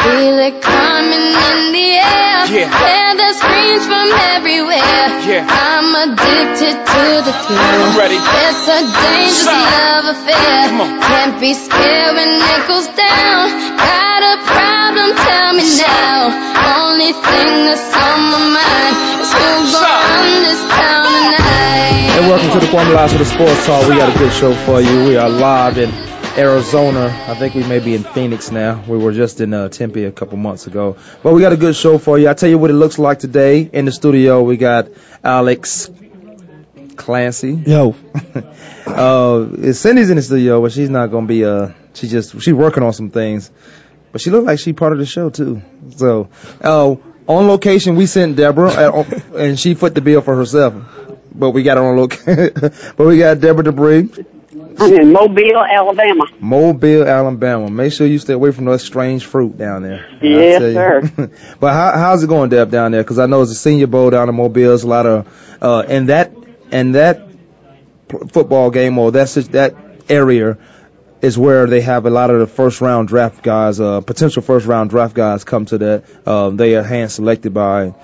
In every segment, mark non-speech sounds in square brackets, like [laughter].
Feel it coming in the air. Yeah. Hear the screams from everywhere. Yeah. I'm addicted to the thrill. I'm ready. It's a dangerous Stop. love affair. Come on. Can't be scared when it goes down. Got a problem? Tell me now. Only thing that's on my mind is who's Stop. this town tonight. And welcome to the Formula for the Sports Talk. We got a good show for you. We are live in Arizona. I think we may be in Phoenix now. We were just in uh, Tempe a couple months ago. But we got a good show for you. I'll tell you what it looks like today. In the studio, we got Alex Clancy. Yo, [laughs] uh, Cindy's in the studio, but she's not going to be, uh, she just, she's working on some things. But she looked like she part of the show too. So, uh, on location, we sent Deborah, uh, and she foot the bill for herself. But we got her on location. [laughs] but we got Deborah Dubree, I'm in Mobile, [laughs] Alabama. Mobile, Alabama. Make sure you stay away from that strange fruit down there. Yes, sir. [laughs] but how, how's it going, Deb, down there? Because I know it's a Senior Bowl down in Mobile. There's a lot of, uh, and that and that football game or that's that area is where they have a lot of the first round draft guys, uh, potential first round draft guys come to that. Um, they are hand selected by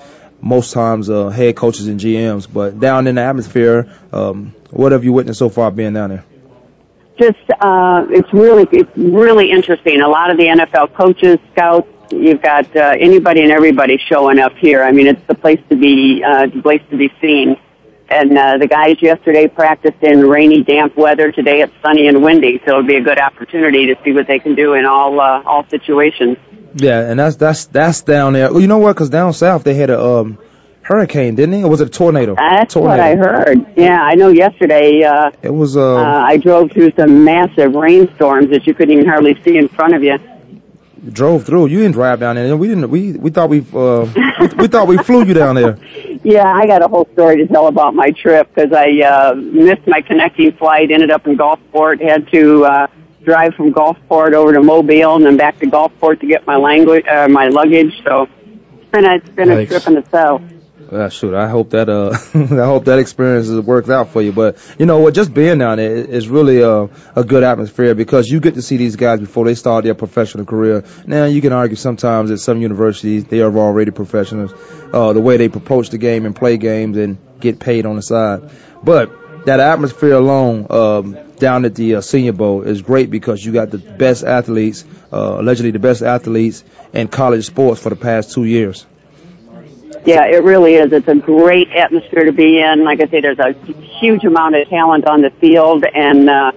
most times uh, head coaches and GMs. But down in the atmosphere, um, what have you witnessed so far being down there? Just, uh, it's really, it's really interesting. A lot of the NFL coaches, scouts, you've got uh, anybody and everybody showing up here. I mean, it's the place to be, uh, the place to be seen. And uh, the guys yesterday practiced in rainy, damp weather. Today it's sunny and windy, so it'll be a good opportunity to see what they can do in all uh, all situations. Yeah, and that's that's that's down there. Well, you know what? Because down south they had a um, hurricane, didn't he? Or was it a tornado? That's tornado. what I heard. Yeah, I know. Yesterday, uh, It was uh, uh, I drove through some massive rainstorms that you couldn't even hardly see in front of you. drove through. You didn't drive down there. We didn't. We we thought we uh we, we thought we flew you down there. [laughs] Yeah, I got a whole story to tell about my trip because I uh, missed my connecting flight. Ended up in Gulfport. Had to uh, drive from Gulfport over to Mobile and then back to Gulfport to get my language, uh, my luggage. So, and it's been a trip in itself. Uh, shoot, I hope that uh [laughs] I hope that experience works out for you. But you know what? Just being down there is really uh, a good atmosphere because you get to see these guys before they start their professional career. Now you can argue sometimes at some universities they are already professionals. Uh, the way they approach the game and play games and get paid on the side, but that atmosphere alone um, down at the uh, Senior Bowl is great because you got the best athletes, uh, allegedly the best athletes in college sports for the past two years. Yeah, it really is. It's a great atmosphere to be in. Like I say, there's a huge amount of talent on the field, and uh,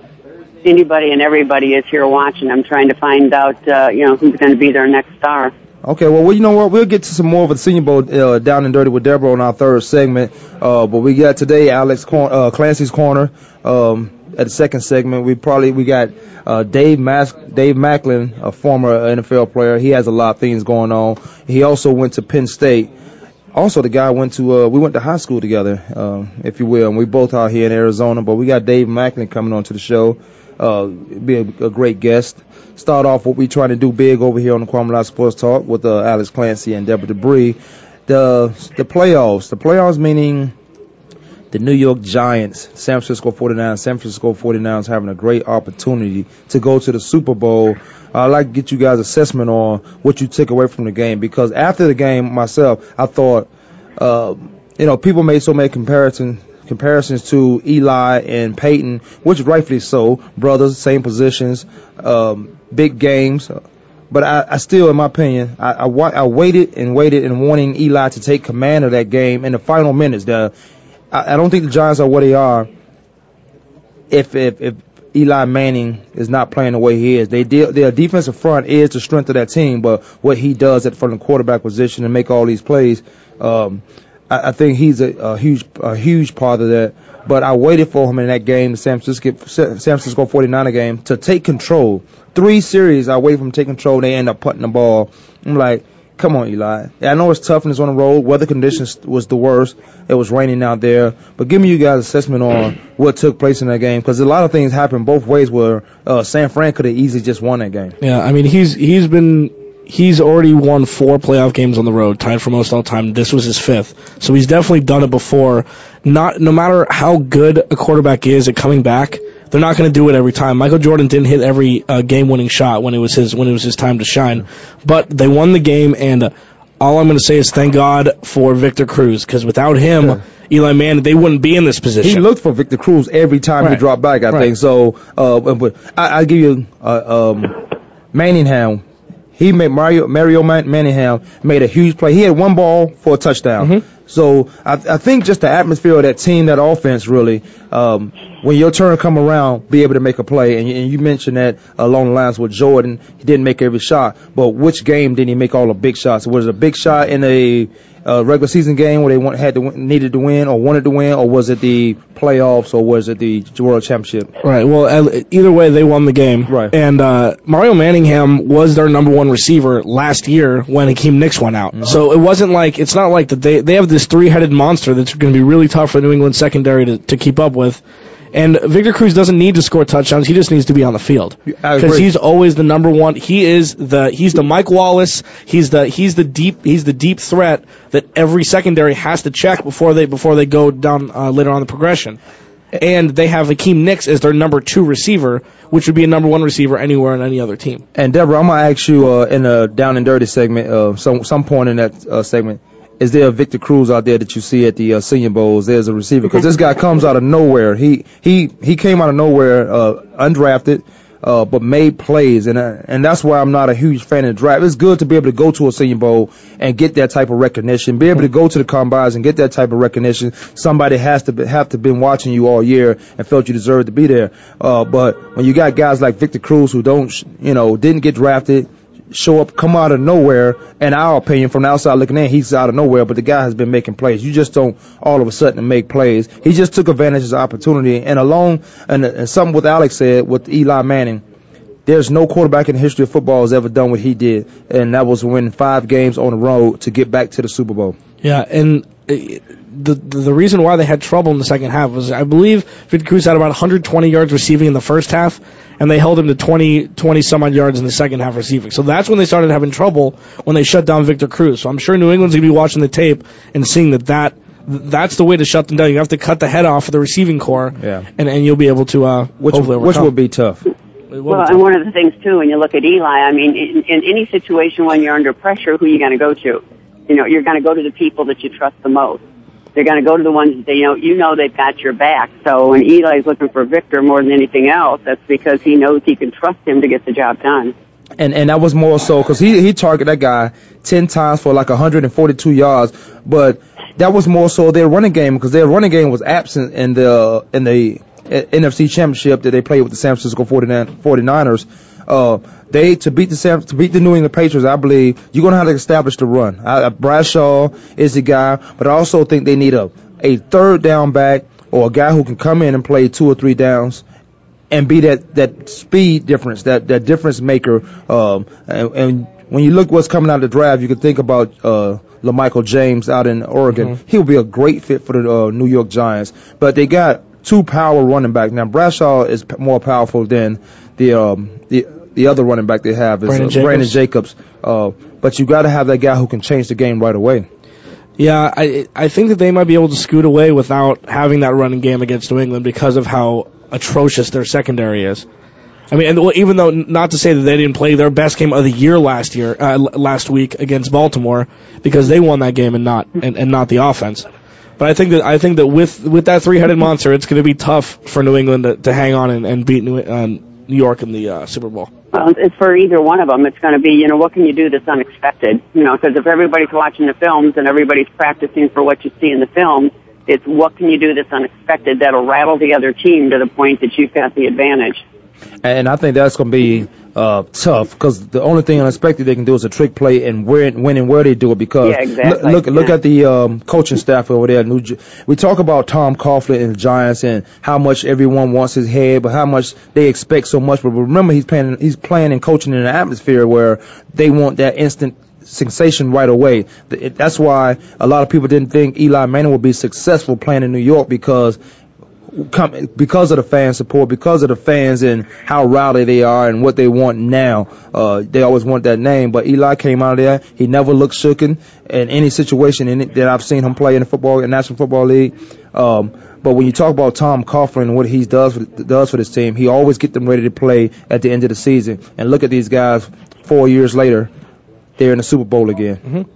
anybody and everybody is here watching. I'm trying to find out, uh, you know, who's going to be their next star. Okay, well, you know what? We'll get to some more of the Senior Bowl uh, down and dirty with Deborah on our third segment. Uh, but we got today Alex Cor- uh, Clancy's corner. Um, at the second segment, we probably we got uh, Dave Mas- Dave Macklin, a former NFL player. He has a lot of things going on. He also went to Penn State. Also, the guy went to uh, we went to high school together, um, if you will, and we both out here in Arizona. But we got Dave Macklin coming on to the show. Uh, be a, a great guest. Start off what we trying to do big over here on the Kwame Sports Talk with uh, Alex Clancy and Deborah Dubree. The the playoffs, the playoffs meaning the New York Giants, San Francisco 49ers, San Francisco 49ers having a great opportunity to go to the Super Bowl. I'd like to get you guys' assessment on what you took away from the game because after the game myself, I thought, uh, you know, people made so many comparisons comparisons to Eli and Peyton, which rightfully so, brothers, same positions, um, big games. But I, I still, in my opinion, I, I, I waited and waited and wanting Eli to take command of that game in the final minutes. The, I, I don't think the Giants are what they are if if if Eli Manning is not playing the way he is. They deal, their defensive front is the strength of that team, but what he does at from the quarterback position and make all these plays, um, I, I think he's a, a huge a huge part of that. But I waited for him in that game, the San Francisco San Francisco 49er game, to take control. Three series, I waited for him to take control. They end up putting the ball. I'm like, come on, Eli. I know it's tough and it's on the road. Weather conditions was the worst. It was raining out there. But give me you guys' assessment on what took place in that game because a lot of things happened both ways where uh, San Fran could have easily just won that game. Yeah, I mean he's he's been he's already won four playoff games on the road, tied for most all time. This was his fifth, so he's definitely done it before. Not no matter how good a quarterback is at coming back, they're not going to do it every time. Michael Jordan didn't hit every uh, game-winning shot when it was his when it was his time to shine, but they won the game. And uh, all I'm going to say is thank God for Victor Cruz because without him, Yeah. Eli Manning, they wouldn't be in this position. He looked for Victor Cruz every time he dropped back. I Right. think so. Uh, but- I, I give you uh, um, Manningham. He made Mario Mario Man- Manningham made a huge play. He had one ball for a touchdown. So I, I think just the atmosphere of that team, that offense, really, um, when your turn come around, be able to make a play. And, you- and you mentioned that along the lines with Jordan, he didn't make every shot, but which game did he make all the big shots? Was it a big shot in a uh, regular season game where they want, had to win, needed to win or wanted to win, or was it the playoffs or was it the World Championship? Right. Well, either way, they won the game. Right. And uh, Mario Manningham was their number one receiver last year when Hakeem Nicks went out. So it wasn't like it's not like that they they have this three headed monster that's going to be really tough for New England secondary to, to keep up with. And Victor Cruz doesn't need to score touchdowns; he just needs to be on the field because he's always the number one. He is the he's the Mike Wallace. He's the he's the deep he's the deep threat that every secondary has to check before they before they go down uh, later on the progression and they have Akeem Nicks as their number two receiver, which would be a number one receiver anywhere on any other team. And Deborah, I'm gonna ask you uh, in a down and dirty segment, uh, some some point in that uh, segment, is there a Victor Cruz out there that you see at the uh, Senior Bowls? There's a receiver because this guy comes out of nowhere. He he he came out of nowhere, uh, undrafted. Uh, but made plays, and uh, and that's why I'm not a huge fan of draft. It's good to be able to go to a Senior Bowl and get that type of recognition, be able to go to the combines and get that type of recognition. Somebody has to be, have to been watching you all year and felt you deserved to be there. Uh, but when you got guys like Victor Cruz who don't, you know, didn't get drafted, show up, come out of nowhere. In our opinion, from the outside looking in, he's out of nowhere, but the guy has been making plays. You just don't all of a sudden make plays. He just took advantage of the opportunity. And along, and, and something with Alex said with Eli Manning, there's no quarterback in the history of football has ever done what he did, and that was win five games on the road to get back to the Super Bowl. Yeah, and uh, the the reason why they had trouble in the second half was I believe Victor Cruz had about 120 yards receiving in the first half, and they held him to 20 20 some odd yards in the second half receiving. So that's when they started having trouble when they shut down Victor Cruz. So I'm sure New England's gonna be watching the tape and seeing that that. That's the way to shut them down. You have to cut the head off of the receiving corps, Yeah. and, and you'll be able to uh, Which hopefully which overcome. would be tough. Well, and one of the things too, when you look at Eli, I mean, in, in any situation when you're under pressure, who are you going to go to? You know, you're going to go to the people that you trust the most. They're going to go to the ones that you know you know they've got your back. So when Eli's looking for Victor more than anything else, that's because he knows he can trust him to get the job done. and and that was more so because he he targeted that guy ten times for like 142 yards, but that was more so their running game because their running game was absent in the in the uh, NFC Championship that they played with the San Francisco 49, 49ers. Uh, they to beat the San, to beat the New England Patriots, I believe you're gonna have to establish the run. I, Bradshaw is the guy, but I also think they need a a third down back or a guy who can come in and play two or three downs and be that that speed difference, that that difference maker. Um, and, and when you look what's coming out of the draft, you can think about uh, LaMichael James out in Oregon. He'll be a great fit for the uh, New York Giants. But they got two power running back now. Bradshaw is p- more powerful than the um, the the other running back they have is Brandon uh, Jacobs. Brandon Jacobs. Uh, but you got to have that guy who can change the game right away. Yeah, I I think that they might be able to scoot away without having that running game against New England because of how atrocious their secondary is. I mean, and even though not to say that they didn't play their best game of the year last year, uh, last week against Baltimore, because they won that game and not and, and not the offense. But I think that I think that with with that three-headed monster, it's going to be tough for New England to, to hang on and, and beat New, uh, New York in the uh, Super Bowl. Well, it's for either one of them. It's going to be, you know, what can you do that's unexpected? You know, because if everybody's watching the films and everybody's practicing for what you see in the films, it's what can you do that's unexpected that'll rattle the other team to the point that you've got the advantage. And I think that's going to be uh, tough because the only thing unexpected they can do is a trick play and where when and where they do it because Yeah, exactly. look look, Yeah. at the um, coaching staff over there. New, we talk about Tom Coughlin and the Giants and how much everyone wants his head, but how much they expect so much. But remember, he's playing he's playing and coaching in an atmosphere where they want that instant sensation right away. That's why a lot of people didn't think Eli Manning would be successful playing in New York because come, because of the fan support, because of the fans and how rowdy they are and what they want now. Uh, they always want that name. But Eli came out of there. He never looked shooken in any situation in it that I've seen him play in the football, in National Football League. Um, but when you talk about Tom Coughlin and what he does for, does for this team, he always get them ready to play at the end of the season. And look at these guys four years later, they're in the Super Bowl again.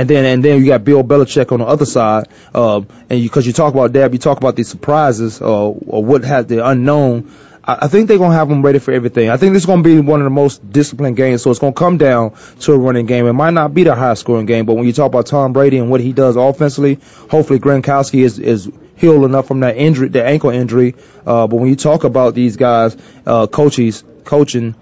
And then and then you got Bill Belichick on the other side, um, and because you talk about that, you talk about these surprises uh, or what has the unknown. I, I think they're gonna have them ready for everything. I think this is gonna be one of the most disciplined games, so it's gonna come down to a running game. It might not be the high scoring game, but when you talk about Tom Brady and what he does offensively, hopefully Gronkowski is is healed enough from that injury, the ankle injury. Uh, but when you talk about these guys, uh, coaches coaching.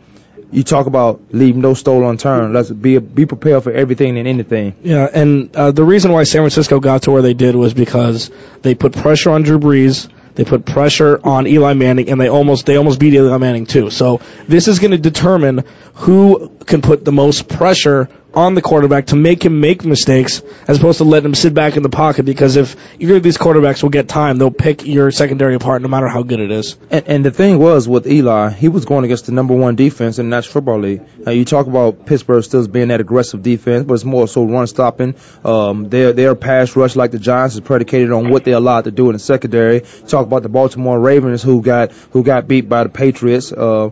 You talk about leave no stone unturned. Let's be be prepared for everything and anything. Yeah, and uh, the reason why San Francisco got to where they did was because they put pressure on Drew Brees, they put pressure on Eli Manning, and they almost they almost beat Eli Manning too. So this is going to determine who can put the most pressure on the quarterback to make him make mistakes, as opposed to letting him sit back in the pocket. Because if either of these quarterbacks will get time, they'll pick your secondary apart, no matter how good it is. And, and the thing was with Eli, he was going against the number one defense in the National Football League. Uh, you talk about Pittsburgh still being that aggressive defense, but it's more so run stopping. Um, their their pass rush, like the Giants, is predicated on what they're allowed to do in the secondary. Talk about the Baltimore Ravens, who got who got beat by the Patriots. Uh,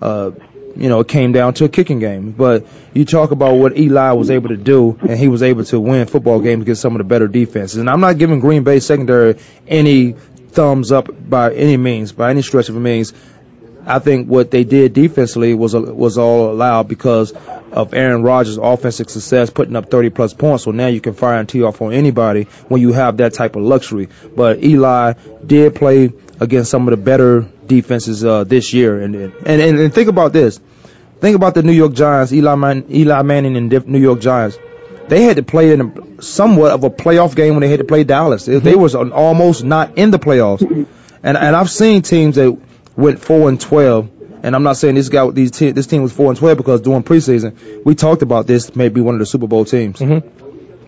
uh, you know, it came down to a kicking game. But you talk about what Eli was able to do, and he was able to win football games against some of the better defenses. And I'm not giving Green Bay secondary any thumbs up by any means, by any stretch of the means. I think what they did defensively was was all allowed because of Aaron Rodgers' offensive success, putting up 30 plus points. So now you can fire and tee off on anybody when you have that type of luxury. But Eli did play against some of the better defenses uh, this year, and, and and and think about this. Think about the New York Giants, Eli, Man- Eli Manning and New York Giants. They had to play in a, somewhat of a playoff game when they had to play Dallas. They, they was on- almost not in the playoffs, and and I've seen teams that went four and twelve. And I'm not saying this guy, these te- this team was four and twelve because during preseason we talked about this may be one of the Super Bowl teams.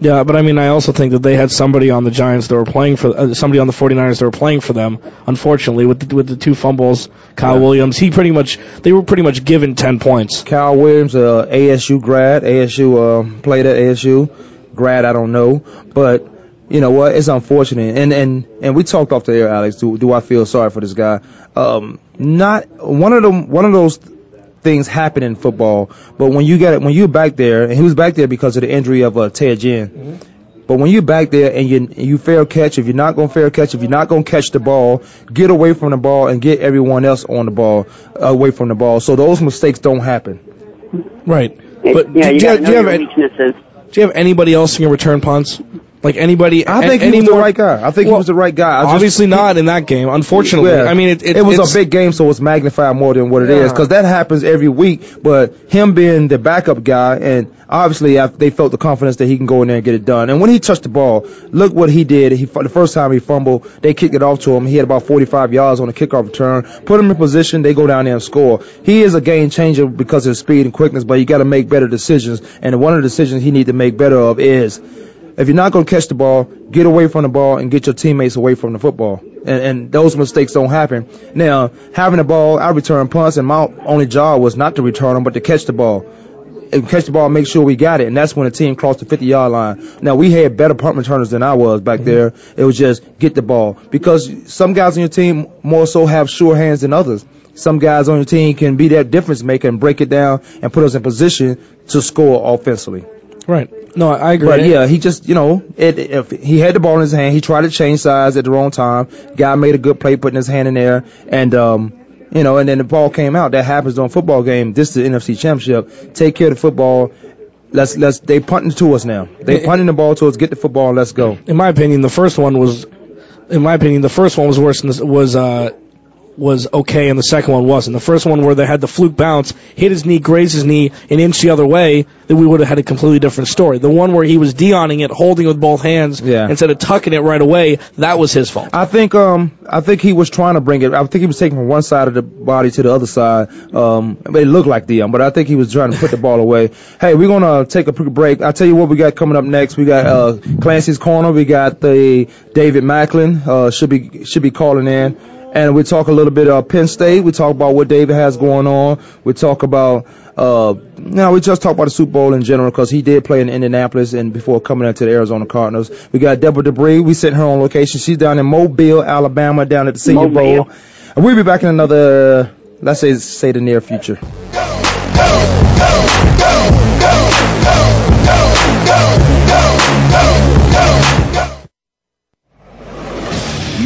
Yeah, but I mean, I also think that they had somebody on the Giants that were playing for uh, somebody on the 49ers that were playing for them. Unfortunately, with the, with the two fumbles, Kyle Williams, he pretty much they were pretty much given 10 points. Kyle Williams, uh, ASU grad. ASU uh, played at ASU. Grad, I don't know, but you know what? It's unfortunate. And and and we talked off the air, Alex. Do do I feel sorry for this guy? Um, not one of them. One of those things happen in football, but when you get it, when you're back there, and he was back there because of the injury of uh, Ted Ginn. But when you're back there and you you fair catch, if you're not gonna fair catch, if you're not gonna catch the ball, get away from the ball and get everyone else on the ball, away from the ball, so those mistakes don't happen. Right. But yeah, do, you do, you, to do, you know have, weaknesses. do you have anybody else who can return punts? Like anybody? I think he any was the right guy. I think he was the right guy. I just- Obviously not in that game, unfortunately. Yeah. I mean, it, it, it was a big game, so it's magnified more than what it is, Yeah. because that happens every week. But him being the backup guy, and obviously I, they felt the confidence that he can go in there and get it done. And when he touched the ball, look what he did. He the first time he fumbled, they kicked it off to him. He had about 45 yards on the kickoff return. Put him in position, they go down there and score. He is a game changer because of his speed and quickness, but you got to make better decisions. And one of the decisions he need to make better of is if you're not going to catch the ball, get away from the ball and get your teammates away from the football. And, and those mistakes don't happen. Now, having the ball, I return punts, and my only job was not to return them, but to catch the ball. And catch the ball, make sure we got it, and that's when the team crossed the 50 yard line. Now we had better punt returners than I was back there. It was just get the ball because some guys on your team more so have sure hands than others. Some guys on your team can be that difference maker and break it down and put us in position to score offensively. Right. No, I agree. But yeah, he just you know, it, if he had the ball in his hand, he tried to change sides at the wrong time. Guy made a good play putting his hand in there, and um, you know, and then the ball came out. That happens on a football game. This is the NFC Championship. Take care of the football. Let's let's they punting to us now. They punting the ball to us. Get the football let's go. in my opinion, the first one was, in my opinion, the first one was worse than this, was uh, was okay and the second one wasn't. The first one where they had the fluke bounce, hit his knee, grazed his knee, an inch the other way, then we would have had a completely different story. The one where he was Dioning it, holding it with both hands, Yeah. instead of tucking it right away, that was his fault. I think um I think he was trying to bring it. I think he was taking from one side of the body to the other side. Um, it looked like Deion, but I think he was trying to put the ball away. [laughs] Hey, we're gonna take a quick break. I'll tell you what we got coming up next. We got uh Clancy's corner. We got the David Macklin. Uh, should be should be calling in. And we talk a little bit of Penn State. We talk about what David has going on. We talk about uh, no, we just talk about the Super Bowl in general because he did play in Indianapolis and before coming into the Arizona Cardinals. We got Deborah Dubree. We sent her on location. She's down in Mobile, Alabama, down at the Senior Mobile. Bowl. And we'll be back in another, let's say, say the near future.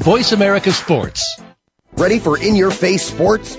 Voice America Sports. Ready for in your face sports?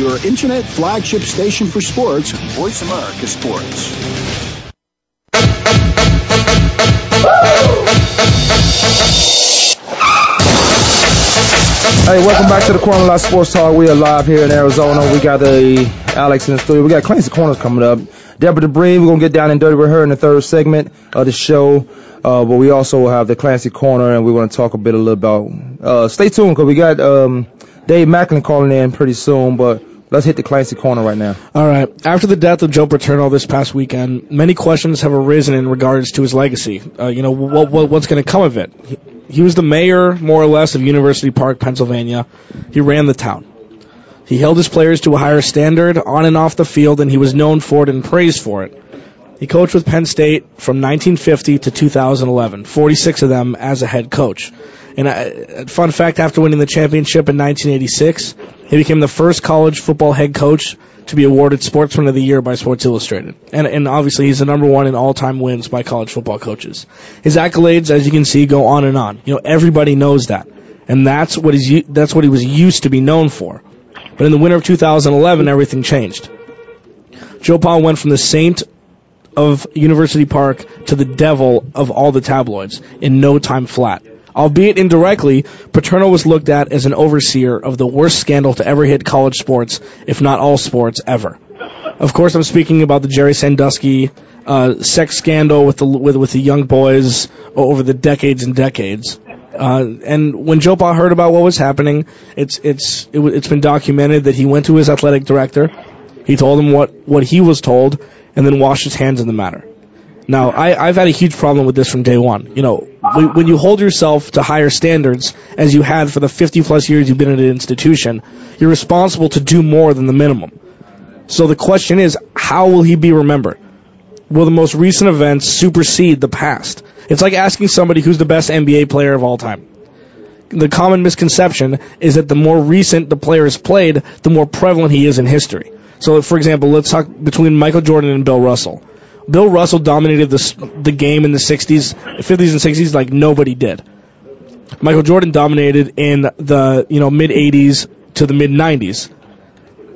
Your internet flagship station for sports, Voice America Sports. Hey, welcome back to the Corner Lot Sports Talk. We are live here in Arizona. We got the Alex in the studio. We got Clancy Corners coming up. Deborah Dubree, we're gonna get down and dirty with her in the third segment of the show. Uh, but we also have the Clancy Corner, and we're gonna talk a bit a little about. Uh, stay tuned because we got um, Dave Macklin calling in pretty soon. But let's hit the classic Corner right now. All right. After the death of Joe Paterno this past weekend, many questions have arisen in regards to his legacy. Uh, you know, what, what what's going to come of it? He, he was the mayor, more or less, of University Park, Pennsylvania. He ran the town. He held his players to a higher standard on and off the field, and he was known for it and praised for it. He coached with Penn State from 1950 to 2011, 46 of them as a head coach. And uh, fun fact, after winning the championship in 1986, he became the first college football head coach to be awarded Sportsman of the Year by Sports Illustrated. And, and obviously, he's the number one in all-time wins by college football coaches. His accolades, as you can see, go on and on. You know, everybody knows that, and that's what he's that's what he was used to be known for. But in the winter of 2011, everything changed. Joe Pa went from the saint of University Park to the devil of all the tabloids in no time flat. Albeit indirectly, Paterno was looked at as an overseer of the worst scandal to ever hit college sports, if not all sports ever. Of course, I'm speaking about the Jerry Sandusky uh, sex scandal with the with with the young boys over the decades and decades. Uh, and when Joe Pa heard about what was happening, it's it's it, it's been documented that he went to his athletic director, he told him what what he was told, and then washed his hands in the matter. Now, I, I've had a huge problem with this from day one. You know, when, you hold yourself to higher standards, as you had for the 50 plus years you've been at an institution, you're responsible to do more than the minimum. So the question is, how will he be remembered? Will the most recent events supersede the past? It's like asking somebody who's the best NBA player of all time. The common misconception is that the more recent the player is played, the more prevalent he is in history. So, for example, let's talk between Michael Jordan and Bill Russell. Bill Russell dominated the the game in the 60s, 50s and 60s like nobody did. Michael Jordan dominated in the you know mid 80s to the mid 90s.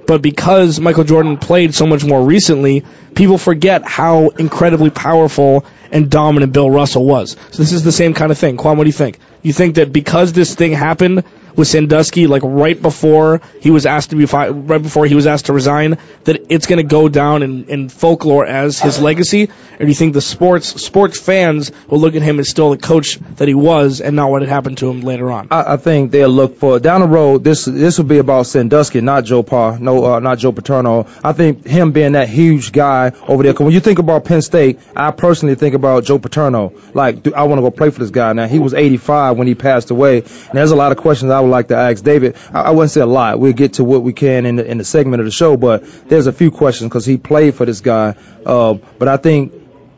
But because Michael Jordan played so much more recently, people forget how incredibly powerful and dominant Bill Russell was. So this is the same kind of thing. Quan, what do you think? You think that because this thing happened with Sandusky, like right before he was asked to be fi- right before he was asked to resign, that it's going to go down in, in folklore as his legacy? Or do you think the sports sports fans will look at him as still the coach that he was, and not what had happened to him later on? I, I think they'll look for down the road. This this will be about Sandusky, not Joe Pa, no, uh, not Joe Paterno. I think him being that huge guy over there. Cause when you think about Penn State, I personally think about Joe Paterno. Like, I want to go play for this guy. Now he was 85 when he passed away. And there's a lot of questions I would like to ask David. I, I wouldn't say a lot. We'll get to what we can in the, in the segment of the show, but there's a few questions because he played for this guy. Uh, but I think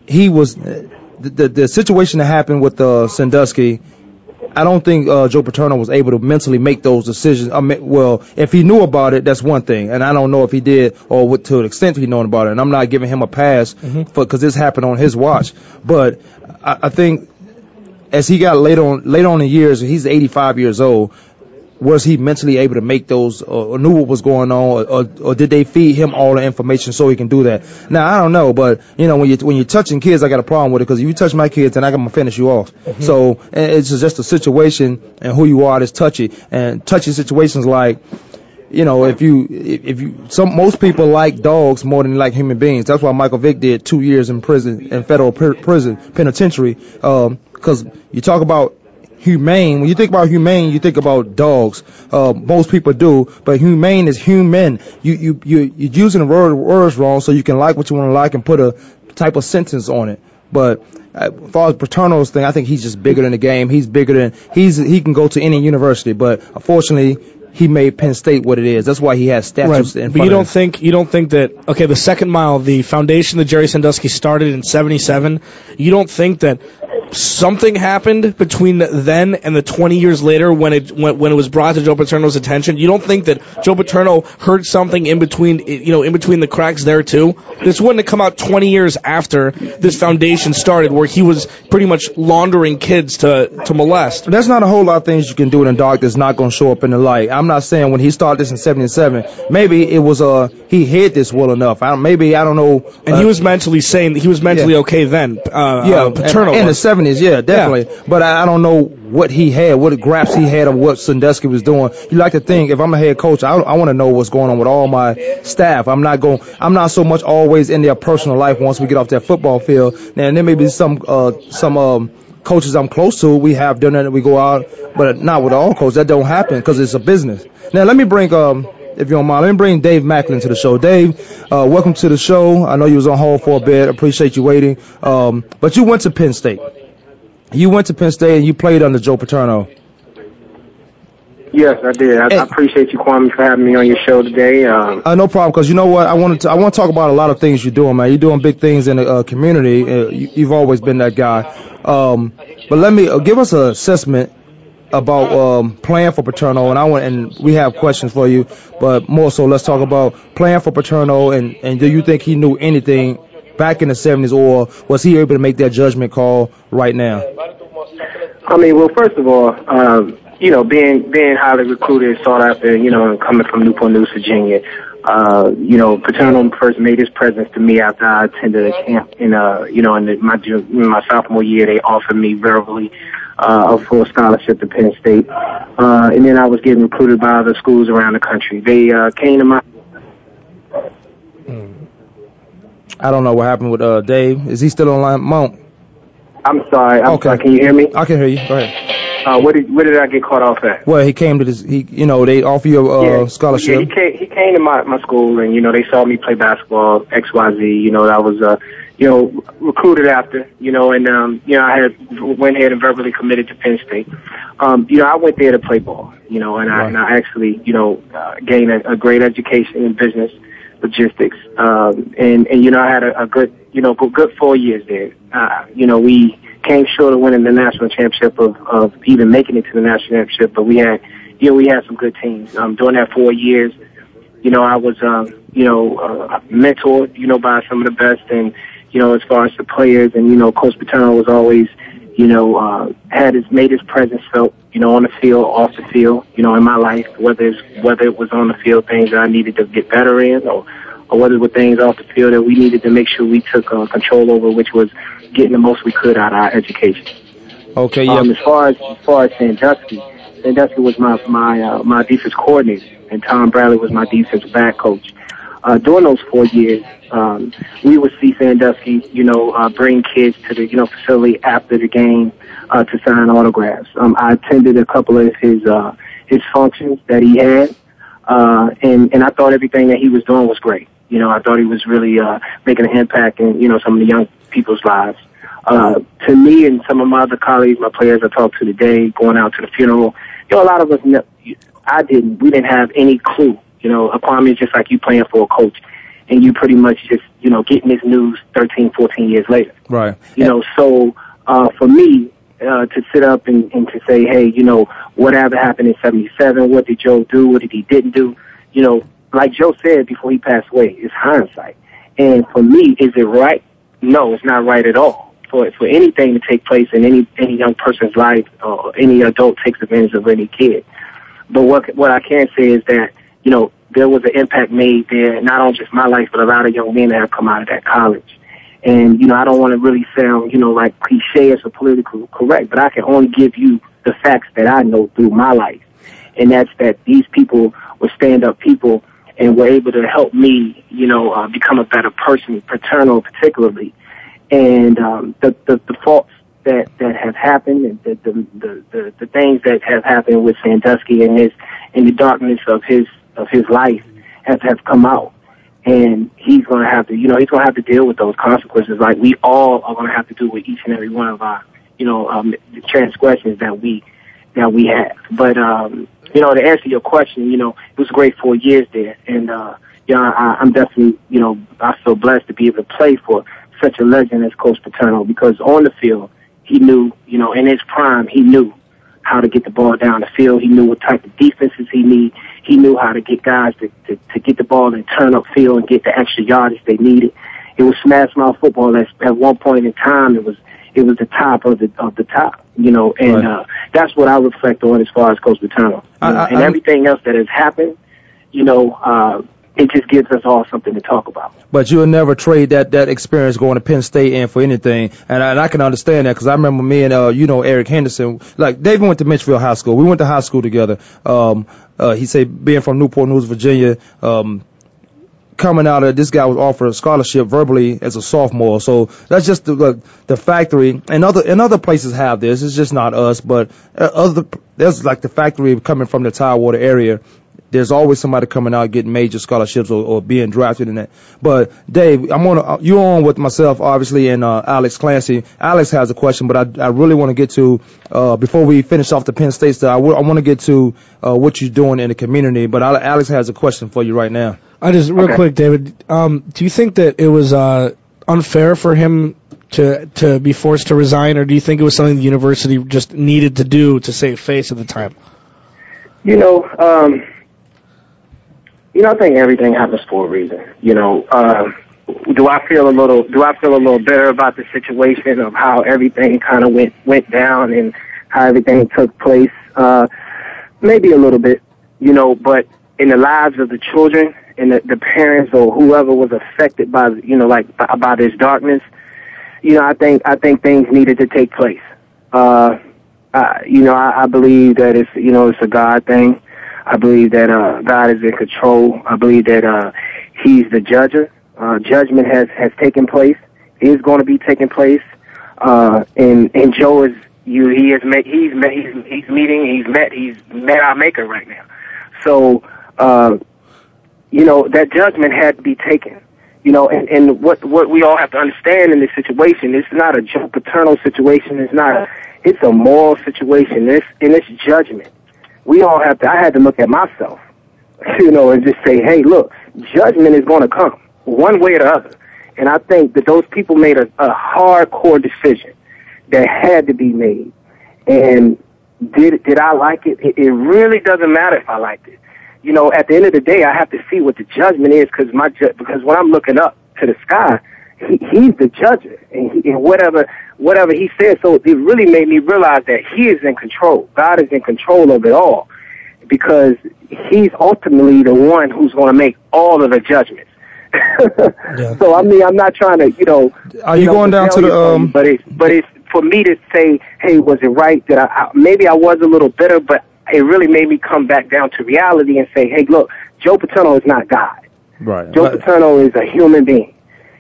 he was the, the, the situation that happened with uh, Sandusky. I don't think uh, Joe Paterno was able to mentally make those decisions. I mean, well, if he knew about it, that's one thing, and I don't know if he did or what, to an extent he known about it. And I'm not giving him a pass Mm-hmm. for because this happened on his watch. But I, I think as he got later on later on in years, he's 85 years old. Was he mentally able to make those, or, knew what was going on, or, or, or did they feed him all the information so he can do that? Now I don't know, but you know when you when you're touching kids, I got a problem with it because if you touch my kids, then I'm gonna finish you off. Mm-hmm. So it's just a situation and who you are that's touchy and touchy situations like you know, if you if you some most people like dogs more than like human beings. That's why Michael Vick did two years in prison in federal pr- prison penitentiary. Um, because you talk about humane. When you think about humane, you think about dogs. Uh, most people do, but humane is human. You you you you're using the word words wrong, so you can like what you want to like and put a type of sentence on it. But uh, as far as Paterno's thing, I think he's just bigger than the game. He's bigger than he's he can go to any university. But unfortunately, he made Penn State what it is. That's why he has statues in but you don't think you don't think that okay the second mile the foundation that Jerry Sandusky started in 77 you don't think that something happened between then and the 20 years later when it when, when it was brought to Joe Paterno's attention you don't think that Joe Paterno heard something in between you know in between the cracks there too this wouldn't have come out 20 years after this foundation started where he was pretty much laundering kids to to molest There's not a whole lot of things you can do in the dark that's not going to show up in the light. I'm not saying when he started this in '77, maybe it was uh he hid this well enough. I don't, maybe I don't know. and uh, he was mentally saying he was mentally Yeah. okay then uh, yeah, uh, Paterno in, in '70s, yeah, definitely. But I, I don't know what he had, what graphs he had of what Sandusky was doing. You like to think if I'm a head coach, I, I want to know what's going on with all my staff. I'm not going. I'm not so much always in their personal life once we get off that football field. Now there may be some uh some um coaches I'm close to. We have dinner that we go out, but not with all coaches. That don't happen because it's a business. Now let me bring um. If you don't mind, let me bring Dave Macklin to the show. Dave, uh, welcome to the show. I know you was on hold for a bit. Appreciate you waiting. Um, but you went to Penn State. You went to Penn State and you played under Joe Paterno. Yes, I did. I. I appreciate you, Kwame, for having me on your show today. Um, Uh, no problem, because you know what? I wanted to. I want to talk about a lot of things you're doing, man. You're doing big things in the uh, community. Uh, you, you've always been that guy. Um, but let me uh, give us an assessment about um, playing for Paterno, and I want and we have questions for you. But more so, let's talk about playing for Paterno, and and do you think he knew anything back in the 70s, or was he able to make that judgment call right now? I mean, well, first of all, um, you know, being being highly recruited, sought after, you know, and coming from Newport News, Virginia, uh, you know, Paterno first made his presence to me after I attended a camp in, uh, you know, in the, my in my sophomore year. They offered me verbally uh, a full scholarship to Penn State, uh, and then I was getting recruited by other schools around the country. They uh, came to my I don't know what happened with uh, Dave. Is he still online? Monk. I'm sorry. I'm Okay. sorry. Can you hear me? I can hear you. Go ahead. Uh, where did where did I get caught off at? Well, he came to this. He, you know, they offer you a uh, Yeah, scholarship. he came, he came to my, my school and, you know, they saw me play basketball, XYZ, you know, I was, uh, you know, recruited after, you know, and, um, you know, I had went ahead and verbally committed to Penn State. Um, you know, I went there to play ball, you know, and I, and I actually, you know, uh, gained a, a great education in business logistics. Um, and, and, you know, I had a, a good, you know, good, good four years there. Uh, you know, we came short of winning the national championship of, of even making it to the national championship, but we had, you know, we had some good teams. Um, during that four years, you know, I was, um, you know, uh, mentored, you know, by some of the best and, you know, as far as the players and, you know, Coach Paterno was always, you know, uh, had his, made his presence felt, you know, on the field, off the field, you know, in my life, whether it's, whether it was on the field, things that I needed to get better in or, or whether it were things off the field that we needed to make sure we took uh, control over, which was getting the most we could out of our education. Okay, yeah. Um, as far as as far as Sandusky, Sandusky was my my uh, my defense coordinator, and Tom Bradley was my defensive back coach. Uh, during those four years, um, we would see Sandusky, you know, uh, bring kids to the you know facility after the game uh, to sign autographs. Um, I attended a couple of his uh, his functions that he had, uh, and and I thought everything that he was doing was great. You know, I thought he was really uh, making an impact in you know some of the young people's lives. Uh, to me and some of my other colleagues, my players I talked to today, going out to the funeral, you know, a lot of us, I didn't, we didn't have any clue. You know, a Kwame is just like you playing for a coach, and you pretty much just, you know, getting this news 13, 14 years later. Right. You know, so uh, for me, uh, to sit up and, and to say, hey, you know, whatever happened in 77, what did Joe do, what did he didn't do, you know, like Joe said before he passed away, it's hindsight. And for me, is it right? No, it's not right at all. For for anything to take place in any any young person's life, or any adult takes advantage of any kid. But what what I can say is that you know there was an impact made there, not on just my life, but a lot of young men that have come out of that college. And you know, I don't want to really sound you know like cliche or political correct, but I can only give you the facts that I know through my life, and that's that these people were stand up people and were able to help me, you know, uh, become a better person, Paterno particularly. And um, the, the the faults that that have happened, and the the, the the the things that have happened with Sandusky and his in the darkness of his of his life have have come out. And he's going to have to, you know, he's going to have to deal with those consequences, like we all are going to have to do with each and every one of our, you know, um, transgressions that we that we have. But um, you know, to answer your question, you know, it was great four years there, and uh, you know, I, I'm definitely, you know, I feel blessed to be able to play for such a legend as Coach Paterno because on the field, he knew, you know, in his prime, he knew how to get the ball down the field. He knew what type of defenses he need. He knew how to get guys to, to, to get the ball and turn up field and get the extra yardage they needed. It was smash mouth football. At, at one point in time, it was it was the top of the of the top, you know, and Right. uh, that's what I reflect on as far as Coach Paterno. I- I- and everything else that has happened, you know, uh, it just gives us all something to talk about. But you'll never trade that that experience going to Penn State in for anything, and I, and I can understand that because I remember me and uh, you know Eric Henderson, like David went to Menchville High School. We went to high school together. Um, uh, he said being from Newport News, Virginia, um, coming out of this guy was offered a scholarship verbally as a sophomore. So that's just the the, the factory, and other and other places have this. It's just not us, but uh, other there's like the factory coming from the Tidewater area. There's always somebody coming out getting major scholarships or, or being drafted in that. But Dave, I'm on. uh, You're on with myself, obviously, and uh, Alex Clancy. Alex has a question, but I, I really want to get to uh, before we finish off the Penn State stuff. I, w- I want to get to uh, what you're doing in the community. But Ale- Alex has a question for you right now. I just real Okay. quick, David. Um, do you think that it was uh, unfair for him to to be forced to resign, or do you think it was something the university just needed to do to save face at the time? You know, um, you know, I think everything happens for a reason. You know, uh, do I feel a little? Do I feel a little better about the situation of how everything kind of went went down and how everything took place? Uh, maybe a little bit. You know, but in the lives of the children and the, the parents or whoever was affected by, you know, like by, by this darkness, you know, I think I think things needed to take place. Uh, uh, you know, I, I believe that it's you know it's a God thing. I believe that uh, God is in control. I believe that uh, He's the judger. Uh, judgment has has taken place. Is going to be taking place. Uh, and and Joe is you. He has met. He's met. He's he's meeting. He's met. He's met our Maker right now. So, uh, you know, that judgment had to be taken. You know, and, and what what we all have to understand in this situation, it's not a Paterno situation. It's not. It's a moral situation. This and it's judgment. We all have to. I had to look at myself, [laughs] you know, and just say, hey, look, judgment is going to come one way or the other. And I think that those people made a, a hardcore decision that had to be made. And did did I like it? it? It really doesn't matter if I liked it. You know, at the end of the day, I have to see what the judgment is because my ju- because when I'm looking up to the sky, he, he's the judge, and, he, and whatever whatever he says. So it really made me realize that he is in control. God is in control of it all because he's ultimately the one who's going to make all of the judgments. [laughs] So I mean, I'm not trying to, you know. Are you know, going down to the, um, But it's but it's for me to say, hey, was it right that I, I maybe I was a little bitter, but it really made me come back down to reality and say, hey, look, Joe Paterno is not God. Right. Joe Paterno is a human being.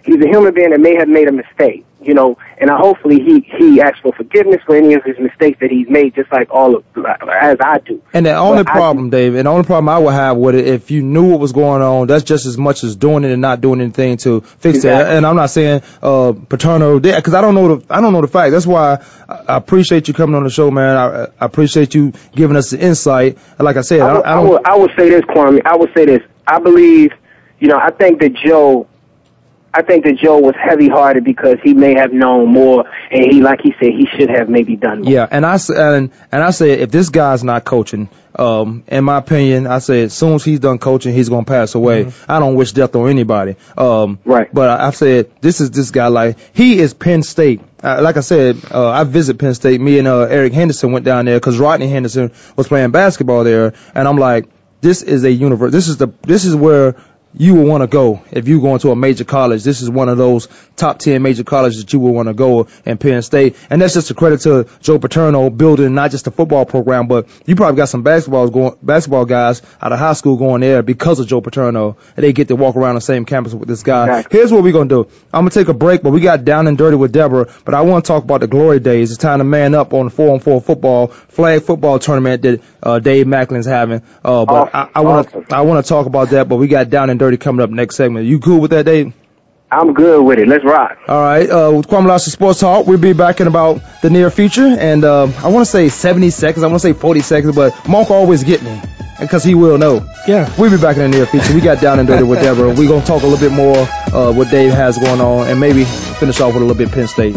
He's a human being that may have made a mistake, you know, and I, hopefully he he asks for forgiveness for any of his mistakes that he's made, just like all of as I do. And the only But I problem, Dave, and the only problem I would have with it, if you knew what was going on, that's just as much as doing it and not doing anything to fix it. And I'm not saying uh Paterno did, because I don't know the I don't know the fact. That's why I, I appreciate you coming on the show, man. I, I appreciate you giving us the insight. Like I said, I, I, don't. I I, would, I would say this, Kwame. I would say this. I believe, you know, I think that Joe, I think that Joe was heavy-hearted because he may have known more, and he, like he said, he should have maybe done more. Yeah, and I and and I say if this guy's not coaching, um, in my opinion, I say as soon as he's done coaching, he's gonna pass away. I don't wish death on anybody. Um, right. But I, I said this is this guy like he is Penn State. Uh, like I said, uh, I visit Penn State. Me and uh, Eric Henderson went down there because Rodney Henderson was playing basketball there, and I'm like, this is a universe. This is the this is where you will want to go if you go into a major college. This is one of those top 10 major colleges that you will want to go in Penn State. And that's just a credit to Joe Paterno building not just the football program, but you probably got some basketball going, basketball guys out of high school going there because of Joe Paterno and they get to walk around the same campus with this guy. Here's what we're going to do. I'm going to take a break, but we got down and dirty with Deborah, but I want to talk about the glory days. It's time to man up on the 4 on 4 football, flag football tournament that, uh, Dave Macklin's having. Uh, but I, I want to, I want to talk about that, but we got down and dirty coming up next segment. You cool with that, Dave? I'm good with it. Let's rock. All right, uh, with Kwame Lassiter Sports Talk, we'll be back in about the near future, and um, I want to say 70 seconds, I want to say 40 seconds, but Monk always get me, because he will know. Yeah. We'll be back in the near future. We got down and dirty with Deborah. We're going to talk a little bit more uh, what Dave has going on, and maybe finish off with a little bit Penn State.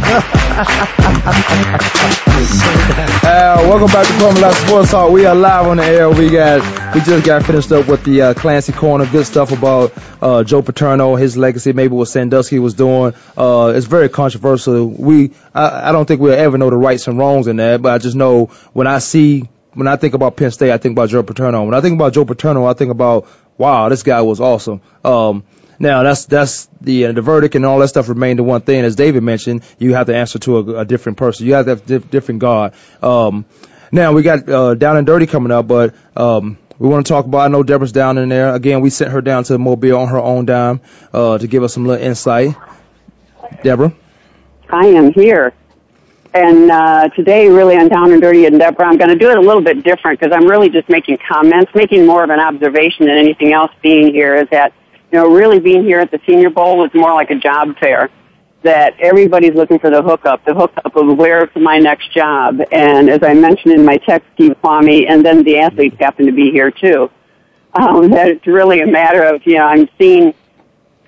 Uh, welcome back to Kwame Sports Talk. We are live on the air. We got we just got finished up with the uh, Clancy Corner. Good stuff about uh, Joe Paterno, his legacy, maybe what Sandusky was doing. Uh, it's very controversial. We I, I don't think we'll ever know the rights and wrongs in that, but I just know when I see when I think about Penn State, I think about Joe Paterno. When I think about Joe Paterno, I think about wow, this guy was awesome. Um, now that's that's the uh, the verdict and all that stuff remained the one thing. As David mentioned, you have to answer to a, a different person. You have to have diff- different God. Um, now we got uh, down and dirty coming up, but um, we want to talk about. I know Deborah's down in there again. We sent her down to Mobile on her own dime uh, to give us some little insight. Deborah. I am here. And uh, today, really, on Down and Dirty and Deborah, I'm going to do it a little bit different because I'm really just making comments, making more of an observation than anything else. Being here is that, you know, really being here at the Senior Bowl is more like a job fair. That everybody's looking for the hookup, the hookup of where's my next job. And as I mentioned in my text you, Kwame, and then the athletes happen to be here too. Um, that it's really a matter of, you know, I'm seeing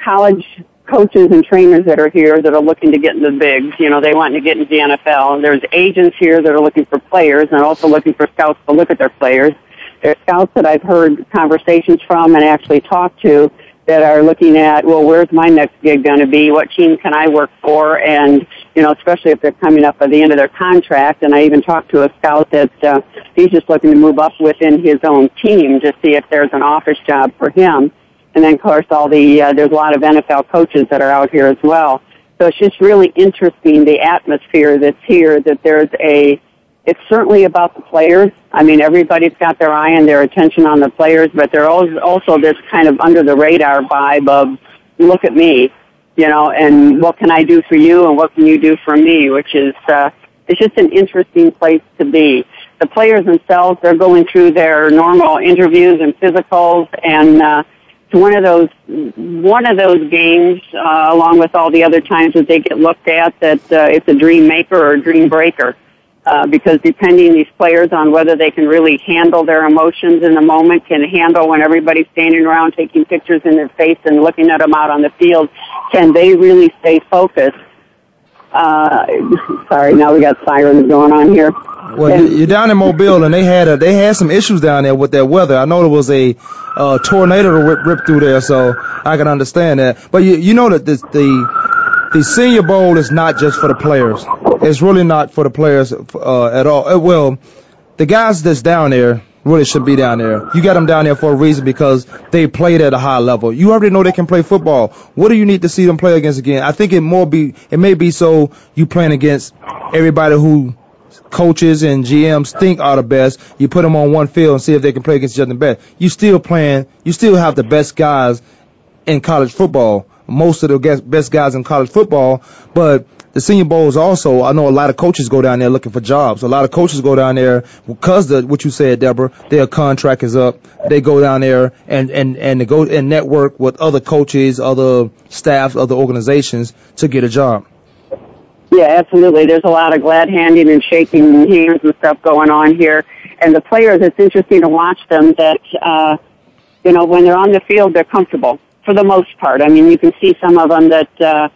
college coaches and trainers that are here that are looking to get in the bigs. You know, they want to get into the NFL. There's agents here that are looking for players and also looking for scouts to look at their players. There's scouts that I've heard conversations from and actually talked to that are looking at, well, where's my next gig going to be? What team can I work for? And, you know, especially if they're coming up at the end of their contract. And I even talked to a scout that uh, he's just looking to move up within his own team to see if there's an office job for him. And then, of course, all the, uh, there's a lot of NFL coaches that are out here as well. So it's just really interesting, the atmosphere that's here, that there's a, it's certainly about the players. I mean, everybody's got their eye and their attention on the players, but there's also this kind of under the radar vibe of, look at me, you know, and what can I do for you and what can you do for me, which is, uh, it's just an interesting place to be. The players themselves, they're going through their normal interviews and physicals and, uh, it's one of those one of those games, uh, along with all the other times that they get looked at, that uh, it's a dream maker or a dream breaker. Uh, because depending these players on whether they can really handle their emotions in the moment, can handle when everybody's standing around taking pictures in their face and looking at them out on the field, can they really stay focused? Uh, [laughs] sorry, now we got sirens going on here. Well, and, you're down in Mobile, and they had a, they had some issues down there with their weather. I know there was a uh, tornado to rip, rip through there, so I can understand that. But you you know that the the the Senior Bowl is not just for the players. It's really not for the players uh, at all. Uh, well, the guys that's down there really should be down there. You got them down there for a reason because they played at a high level. You already know they can play football. What do you need to see them play against again? I think it more be it may be so you playing against everybody who coaches and GMs think are the best. You put them on one field and see if they can play against each other best. You still playing. You still have the best guys in college football. Most of the best guys in college football, but the Senior Bowl is also, I know a lot of coaches go down there looking for jobs. A lot of coaches go down there because the, what you said, Deborah, their contract is up. They go down there and, and, and go and network with other coaches, other staffs, other organizations to get a job. Yeah, absolutely. There's a lot of glad handing and shaking hands and stuff going on here. And the players, it's interesting to watch them that, uh, you know, when they're on the field, they're comfortable for the most part. I mean, you can see some of them that, uh,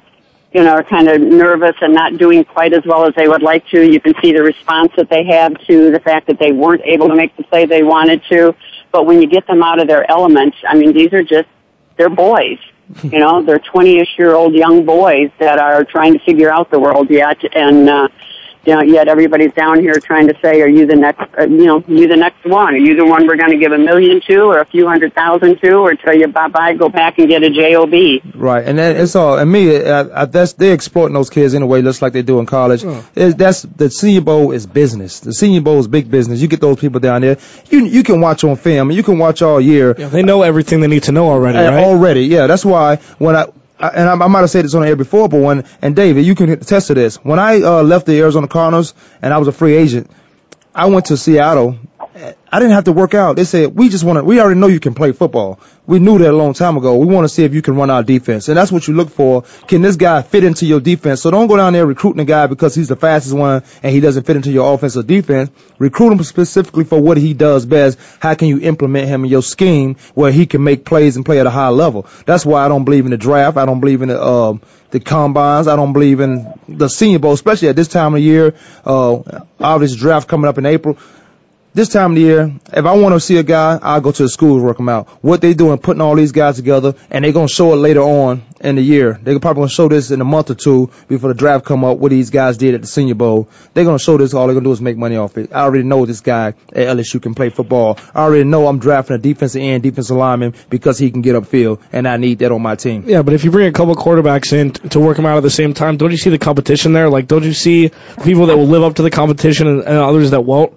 you know, are kind of nervous and not doing quite as well as they would like to. You can see the response that they have to the fact that they weren't able to make the play they wanted to. But when you get them out of their element, I mean, these are just, they're boys. [laughs] you know, they're 20-ish year old young boys that are trying to figure out the world yet. And, uh, you know, yet everybody's down here trying to say, are you the next, uh, you know, you the next one? Are you the one we're going to give a million to or a few hundred thousand to or tell you bye-bye, go back and get a job? Right. And that, it's all, and me, I, I, that's, they're exploiting those kids in a way just like they do in college. Oh. that's, the Senior Bowl is business. The Senior Bowl is big business. You get those people down there. You, you can watch on film. You can watch all year. Yeah, they know everything they need to know already, right? Already, yeah. That's why when I, and I, I might have said this on the air before, but when and David, you can attest to this. When I uh, left the Arizona Cardinals and I was a free agent, I went to Seattle I didn't have to work out. They said, we just want to, we already know you can play football. We knew that a long time ago. We want to see if you can run our defense. And that's what you look for. Can this guy fit into your defense? So don't go down there recruiting a guy because he's the fastest one and he doesn't fit into your offense or defense. Recruit him specifically for what he does best. How can you implement him in your scheme where he can make plays and play at a high level? That's why I don't believe in the draft. I don't believe in the, um, the combines. I don't believe in the senior bowl, especially at this time of year. Uh, obviously draft coming up in April this time of the year, if I want to see a guy, I'll go to the school and work him out. What they doing, putting all these guys together, and they're gonna show it later on in the year. They're probably gonna show this in a month or two before the draft come up. What these guys did at the Senior Bowl. They're gonna show this. All they're gonna do is make money off it. I already know this guy at LSU can play football. I already know I'm drafting a defensive end, defensive lineman because he can get upfield, and I need that on my team. Yeah, but if you bring a couple quarterbacks in to work them out at the same time, don't you see the competition there? Like, don't you see people that will live up to the competition and, and others that won't?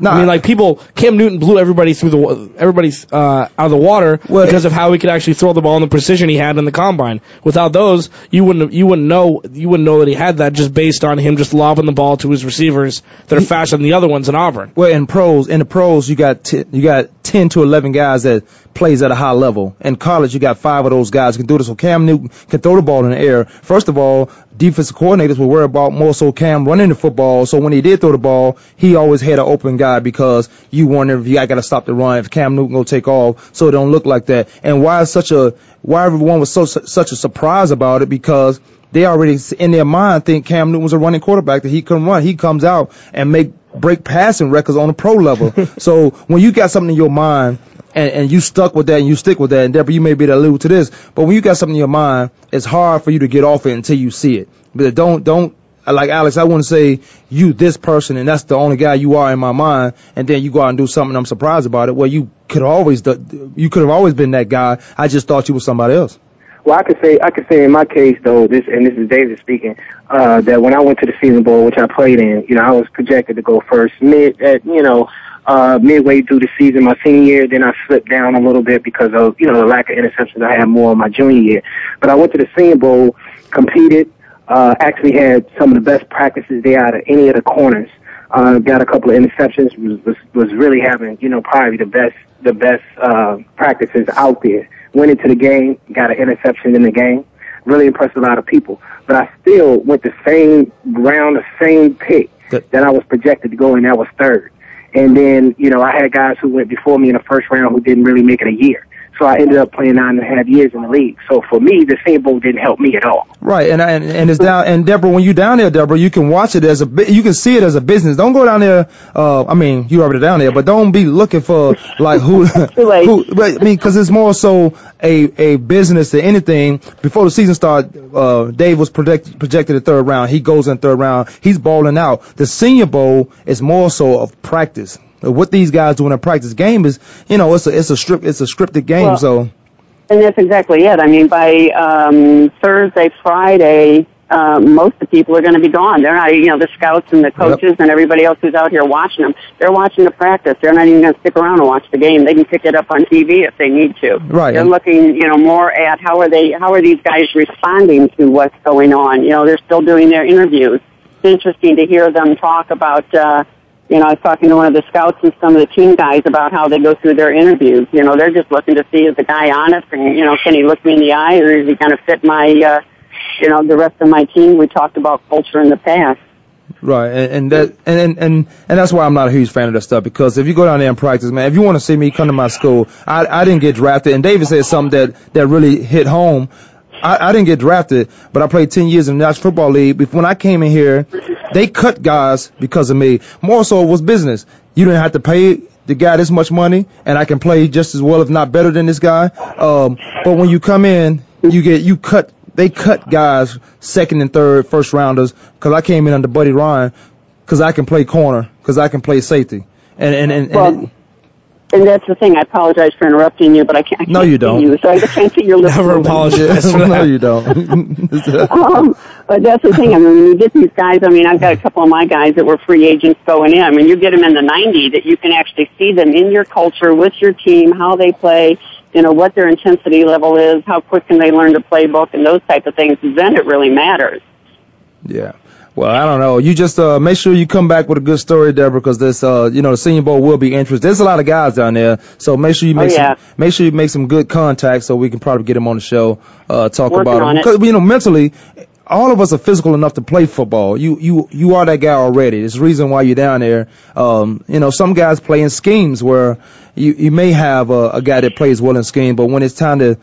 No, I mean, like people, Cam Newton blew everybody through the everybody's uh, out of the water well, because of how he could actually throw the ball and the precision he had in the combine. Without those, you wouldn't you wouldn't know you wouldn't know that he had that just based on him just lobbing the ball to his receivers that are faster than the other ones in Auburn. Well, in pros, in the pros, you got t- you got ten to eleven guys that plays at a high level. In college, you got five of those guys can do this. So Cam Newton can throw the ball in the air. First of all, defensive coordinators were worried about more so Cam running the football. So when he did throw the ball, he always had an open guy because you wonder if you got to stop the run, if Cam Newton gonna take off, so it don't look like that. And why is such a why everyone was so such a surprise about it because they already in their mind think Cam Newton was a running quarterback that he couldn't run. He comes out and make break passing records on the pro level. [laughs] so when you got something in your mind and, and you stuck with that and you stick with that, and Deborah, you may be able to allude to this, but when you got something in your mind, it's hard for you to get off it until you see it. But don't don't like Alex, I wouldn't say you this person and that's the only guy you are in my mind, and then you go out and do something. I'm surprised about it. Well, you could always you could have always been that guy. I just thought you were somebody else. Well, I could say I could say in my case though, this and this is David speaking, uh, that when I went to the Senior Bowl, which I played in, you know, I was projected to go first mid at you know uh, midway through the season, my senior year. Then I slipped down a little bit because of you know the lack of interceptions I had more my junior year. But I went to the Senior Bowl, competed, uh, actually had some of the best practices there out of any of the corners. Uh, got a couple of interceptions. Was, was was really having you know probably the best the best uh, practices out there. Went into the game, got an interception in the game. Really impressed a lot of people. But I still went the same round, the same pick that I was projected to go, and that was third. And then, you know, I had guys who went before me in the first round who didn't really make it a year. So I ended up playing nine and a half years in the league. So for me, the Senior Bowl didn't help me at all. Right, and and, and it's down. And Deborah, when you're down there, Deborah, you can watch it as a you can see it as a business. Don't go down there. Uh, I mean, you already down there, but don't be looking for like who. [laughs] who but, I mean, because it's more so a a business than anything. Before the season started, uh, Dave was projected projected the third round. He goes in third round. He's balling out. The Senior Bowl is more so of practice what these guys do in a practice game is, you know, it's a it's a strip it's a scripted game. Well, so, and that's exactly it. I mean, by um, Thursday, Friday, uh, most of the people are going to be gone. They're not, you know, the scouts and the coaches yep. and everybody else who's out here watching them. They're watching the practice. They're not even going to stick around and watch the game. They can pick it up on TV if they need to. Right. They're looking, you know, more at how are they, how are these guys responding to what's going on. You know, they're still doing their interviews. It's interesting to hear them talk about. uh you know, I was talking to one of the scouts and some of the team guys about how they go through their interviews. You know, they're just looking to see is the guy honest and, you know, can he look me in the eye or is he going to fit my, uh, you know, the rest of my team? We talked about culture in the past. Right, and, and that and, and and that's why I'm not a huge fan of that stuff because if you go down there and practice, man, if you want to see me come to my school, I I didn't get drafted, and David said something that that really hit home. I, I didn't get drafted, but I played 10 years in the National Football League. When I came in here, they cut guys because of me. More so it was business. You didn't have to pay the guy this much money, and I can play just as well, if not better than this guy. Um, but when you come in, you get you cut. They cut guys second and third, first rounders, because I came in under Buddy Ryan, because I can play corner, because I can play safety, and and and. Well, and it, and that's the thing. I apologize for interrupting you, but I can't. I can't no, you don't. You, so I just can't see your [laughs] lips. Never apologize. no, you don't. [laughs] um, but that's the thing. I mean, when you get these guys, I mean, I've got a couple of my guys that were free agents going in. I mean, you get them in the 90 that you can actually see them in your culture with your team, how they play, you know, what their intensity level is, how quick can they learn to playbook, and those type of things. Then it really matters. Yeah. Well, I don't know. You just uh, make sure you come back with a good story, Deborah, because this, uh, you know, the Senior Bowl will be interesting. There's a lot of guys down there, so make sure you make oh, yeah. some, make sure you make some good contacts so we can probably get them on the show, uh, talk Working about them. Because you know, mentally, all of us are physical enough to play football. You you you are that guy already. There's a reason why you're down there. Um, you know, some guys play in schemes where you you may have a, a guy that plays well in scheme, but when it's time to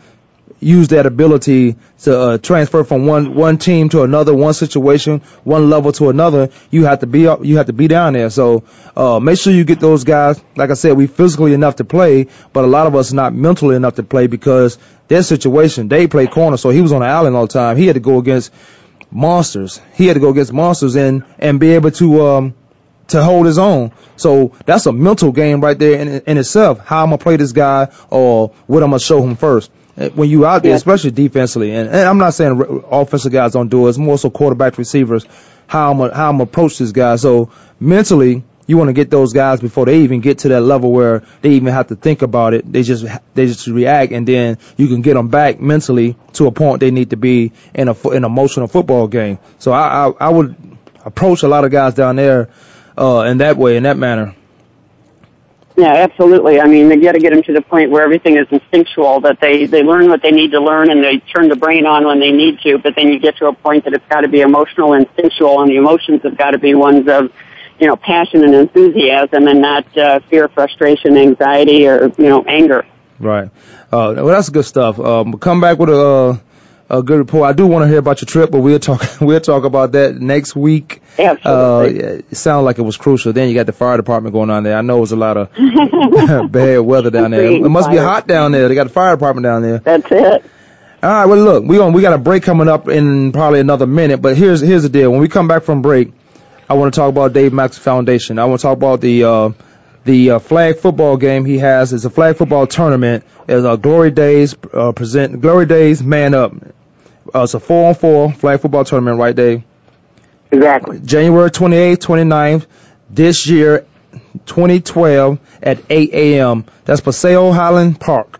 use that ability to uh, transfer from one one team to another, one situation, one level to another. You have to be up, you have to be down there. So uh, make sure you get those guys. Like I said, we physically enough to play, but a lot of us not mentally enough to play because their situation. They play corner, so he was on the island all the time. He had to go against monsters. He had to go against monsters and and be able to um to hold his own. So that's a mental game right there in, in itself. How I'm gonna play this guy or what I'm gonna show him first. When you out there, yeah. especially defensively, and, and, I'm not saying offensive guys don't do it. It's more so quarterback receivers. How I'm how I'm approach this guy. So mentally, you want to get those guys before they even get to that level where they even have to think about it. They just they just react, and then you can get them back mentally to a point they need to be in a in a emotional football game. So I I, I would approach a lot of guys down there uh, in that way, in that manner. Yeah, absolutely. I mean, they got to get them to the point where everything is instinctual, that they, they learn what they need to learn and they turn the brain on when they need to, but then you get to a point that it's got to be emotional, and instinctual, and the emotions have got to be ones of, you know, passion and enthusiasm and not uh, fear, frustration, anxiety, or, you know, anger. Right. Uh, well, that's good stuff. Um, come back with a, uh, a good report. I do want to hear about your trip, but we'll talk [laughs] we'll talk about that next week. Absolutely. Uh, it sounded like it was crucial. Then you got the fire department going on there. I know it was a lot of [laughs] [laughs] bad weather down there. It must be hot down there. They got the fire department down there. That's it. All right. Well, look, we on we got a break coming up in probably another minute. But here's here's the deal. When we come back from break, I want to talk about Dave Max Foundation. I want to talk about the uh, the uh, flag football game he has. is a flag football tournament. It's a Glory Days uh, present Glory Days Man Up. Uh, it's a four on four flag football tournament, right, Dave? Exactly. January 28th, 29th, this year, 2012, at 8 a.m. That's Paseo Highland Park,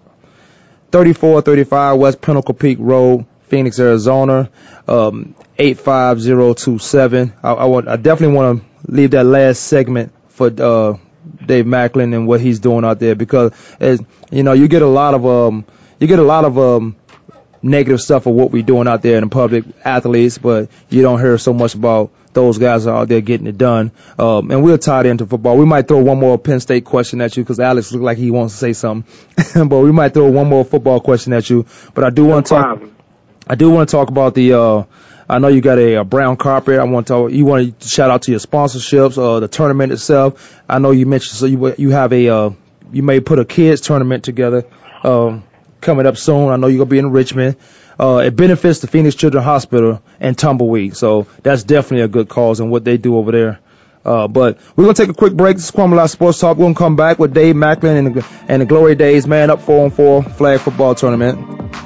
3435 West Pinnacle Peak Road, Phoenix, Arizona, um, 85027. I, I, want, I definitely want to leave that last segment for uh, Dave Macklin and what he's doing out there because, as, you know, you get a lot of um, you get a lot of um, negative stuff of what we're doing out there in the public, athletes, but you don't hear so much about those guys are out there getting it done. Um, and we're tied into football. We might throw one more Penn State question at you because Alex looks like he wants to say something, [laughs] but we might throw one more football question at you. But I do No want to talk. I do want to talk about the. Uh, I know you got a, a brown carpet. I want to you want to shout out to your sponsorships, uh, the tournament itself. I know you mentioned so you you have a uh, you may put a kids tournament together um, coming up soon. I know you're gonna be in Richmond. Uh, it benefits the Phoenix Children's Hospital and Tumbleweed, so that's definitely a good cause and what they do over there. Uh, but we're gonna take a quick break. This is Kwame Sports Talk. We're gonna come back with Dave Macklin and the, and the Glory Days Man Up Four on Four Flag Football Tournament.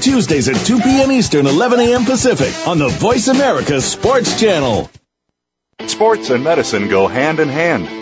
Tuesdays at 2 p.m. Eastern, 11 a.m. Pacific on the Voice America Sports Channel. Sports and medicine go hand in hand.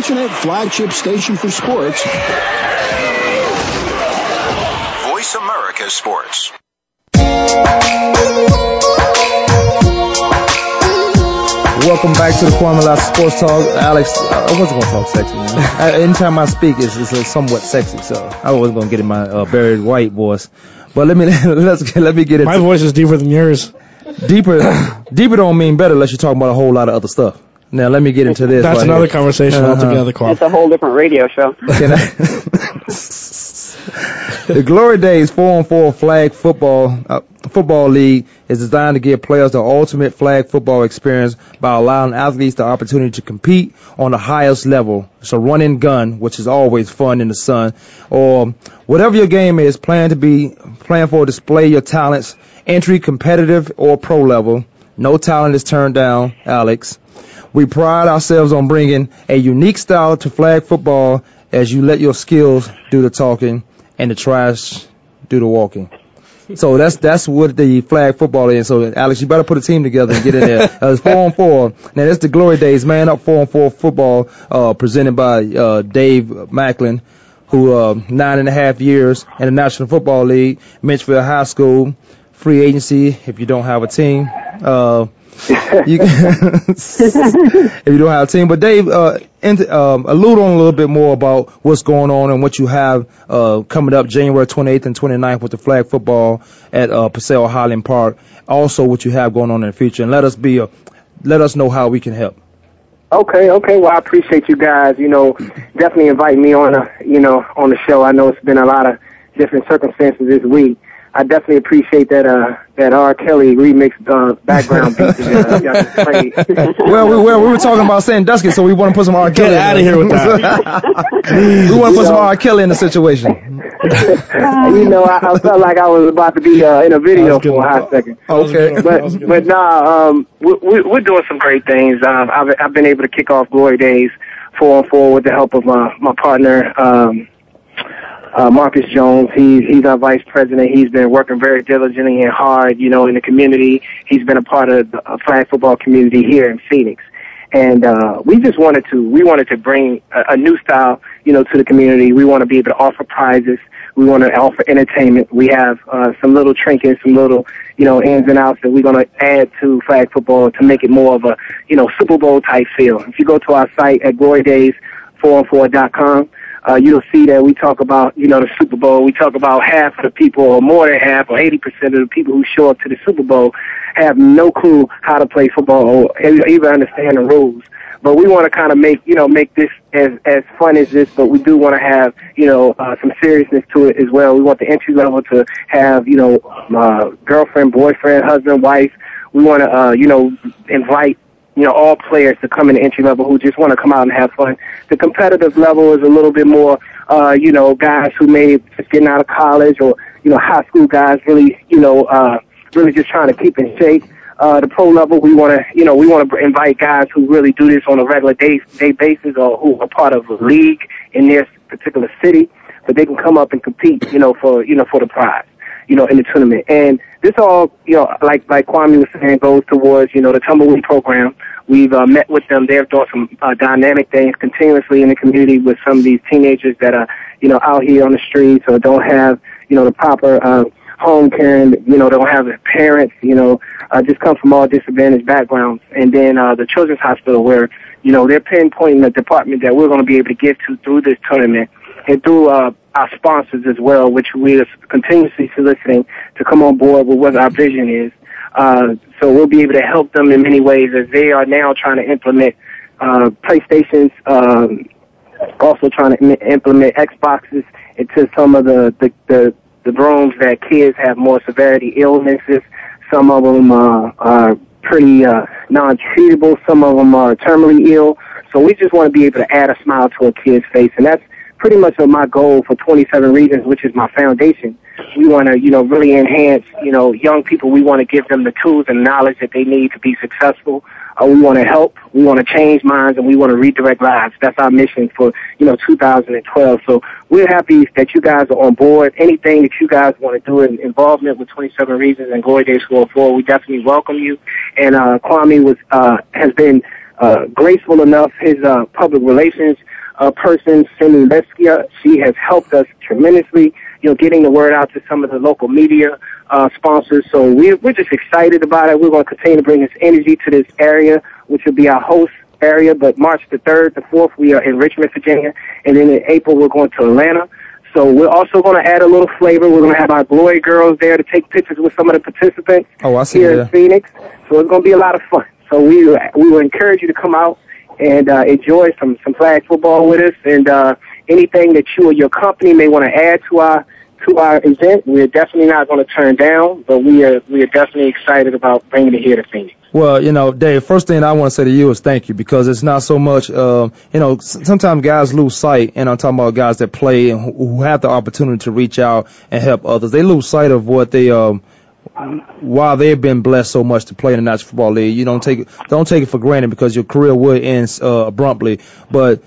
Internet flagship station for sports, Voice America Sports. Welcome back to the Kwame Lassiter Sports Talk. Alex, I wasn't gonna talk sexy, man. I, anytime I speak, it's, it's uh, somewhat sexy, so I wasn't gonna get in my uh, Barry White voice. But let me [laughs] let's get, let me get it. My voice is deeper than yours. Deeper, [coughs] deeper don't mean better unless you're talking about a whole lot of other stuff. Now let me get into this. That's right another here. conversation Uh-huh. altogether, Kwame. It's a whole different radio show. Can I- [laughs] [laughs] the Glory Days 4 on 4 flag football uh, football league is designed to give players the ultimate flag football experience by allowing athletes the opportunity to compete on the highest level. It's a run and gun, which is always fun in the sun, or whatever your game is, plan to be plan for display your talents, entry competitive or pro level. No talent is turned down, Alex. We pride ourselves on bringing a unique style to flag football as you let your skills do the talking and the trash do the walking. So that's that's what the flag football is. So Alex, you better put a team together and get in there. [laughs] Uh, it's four on four. Now that's the glory days, man up four on four football, uh, presented by uh, Dave Macklin, who uh, nine and a half years in the National Football League, Menchville High School, free agency if you don't have a team. Uh, you, [laughs] if you don't have a team. But Dave, uh, um, allude on a little bit more about what's going on and what you have uh, coming up January 28th and 29th with the flag football at uh, Paseo Highland Park. Also, what you have going on in the future, and let us be a, let us know how we can help. Okay, okay. Well, I appreciate you guys. You know, definitely invite me on a, you know, on the show. I know it's been a lot of different circumstances this week. I definitely appreciate that uh that R. Kelly remix uh, background beat that y'all just played. [laughs] well, we, well, we were talking about Sandusky, so we want to put some R. Kelly. Get out of here with that. [laughs] we want to put some R. Kelly in the situation. [laughs] you know, I, I felt like I was about to be uh, in a video for a hot second. Okay, but but nah, um, we, we, we're doing some great things. Um, I've I've been able to kick off Glory Days four on four with the help of my my partner. Um, uh, Marcus Jones. He's he's our vice president. He's been working very diligently and hard, you know, in the community. He's been a part of the flag football community here in Phoenix, and uh, we just wanted to we wanted to bring a, a new style, you know, to the community. We want to be able to offer prizes. We want to offer entertainment. We have uh, some little trinkets, some little, you know, ins and outs that we're going to add to flag football to make it more of a, you know, Super Bowl type feel. If you go to our site at glorydays4on4.com, uh, you'll see that we talk about, you know, the Super Bowl. We talk about half of the people, or more than half, or 80% of the people who show up to the Super Bowl have no clue how to play football or even understand the rules. But we want to kind of make, you know, make this as as fun as this, but we do want to have, you know, uh, some seriousness to it as well. We want the entry level to have, you know, uh, girlfriend, boyfriend, husband, wife. We want to, uh, you know, invite you know, all players to come in the entry level who just want to come out and have fun. The competitive level is a little bit more, uh, you know, guys who may just getting out of college or, you know, high school guys really, you know, uh, really just trying to keep in shape. Uh, the pro level, we want to, you know, we want to invite guys who really do this on a regular day, day basis or who are part of a league in their particular city, but they can come up and compete, you know, for, you know, for the prize you know, in the tournament. And this all, you know, like like Kwame was saying, goes towards, you know, the tumbleweed program. We've uh, met with them. They have doing some uh, dynamic things continuously in the community with some of these teenagers that are, you know, out here on the streets or don't have, you know, the proper uh, home care and, you know, don't have their parents, you know, uh, just come from all disadvantaged backgrounds. And then uh, the Children's Hospital where, you know, they're pinpointing the department that we're going to be able to get to through this tournament and through uh, our sponsors as well, which we are continuously soliciting to come on board with what our vision is. Uh, so we'll be able to help them in many ways as they are now trying to implement uh, PlayStations, um, also trying to implement Xboxes into some of the, the, the, the rooms that kids have more severity illnesses. Some of them uh, are pretty uh, non-treatable. Some of them are terminally ill. So we just want to be able to add a smile to a kid's face, and that's pretty much of my goal for 27 Reasons, which is my foundation. We want to, you know, really enhance, you know, young people. We want to give them the tools and knowledge that they need to be successful. Uh, we want to help. We want to change minds, and we want to redirect lives. That's our mission for, you know, 2012. So we're happy that you guys are on board. Anything that you guys want to do in involvement with 27 Reasons and Glory Days School 4, we definitely welcome you. And uh, Kwame was uh, has been uh, graceful enough. His uh, public relations uh, person, Cindy Leskia. She has helped us tremendously, you know, getting the word out to some of the local media uh, sponsors. So we're, we're just excited about it. We're going to continue to bring this energy to this area, which will be our host area. But March the 3rd, the 4th, we are in Richmond, Virginia. And then in April, we're going to Atlanta. So we're also going to add a little flavor. We're going to have our Glory Girls there to take pictures with some of the participants oh, I see here that. in Phoenix. So it's going to be a lot of fun. So we we will encourage you to come out and uh, enjoy some some flag football with us. And uh, anything that you or your company may want to add to our to our event, we're definitely not going to turn down. But we are we are definitely excited about bringing it here to Phoenix. Well, you know, Dave, first thing I want to say to you is thank you because it's not so much, uh, you know, sometimes guys lose sight, and I'm talking about guys that play and who have the opportunity to reach out and help others. They lose sight of what they, um, while they've been blessed so much to play in the National Football League, you don't take it, don't take it for granted because your career would end uh, abruptly. But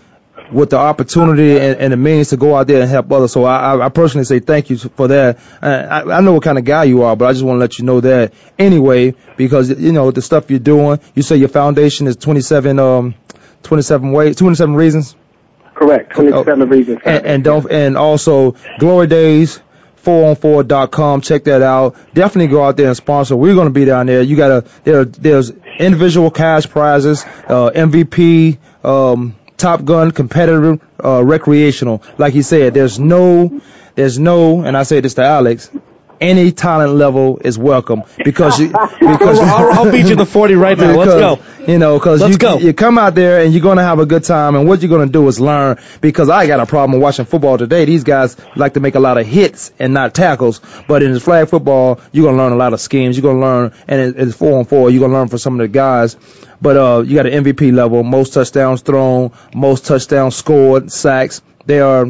with the opportunity and, and the means to go out there and help others. So I, I personally say thank you for that. I, I know what kind of guy you are, but I just want to let you know that anyway, because, you know, the stuff you're doing, you say your foundation is 27, um, 27 ways, 27 reasons? Correct. 27 oh, reasons. And, and don't, and also Glory Days 4on4.com. Check that out. Definitely go out there and sponsor. We're going to be down there. You got to, there, there's individual cash prizes, uh, MVP, um, Top Gun, competitive, uh, recreational. Like he said, there's no, there's no, and I say this to Alex, any talent level is welcome because you, [laughs] because I'll, I'll beat you to 40 right now. Let's go. You know, because you go. you come out there and you're gonna have a good time, and what you're gonna do is learn. Because I got a problem watching football today. These guys like to make a lot of hits and not tackles, but in flag football, you're gonna learn a lot of schemes. You're gonna learn, and it- it's four on four. You're gonna learn from some of the guys. But uh, you got an MVP level, most touchdowns thrown, most touchdowns scored, sacks. They are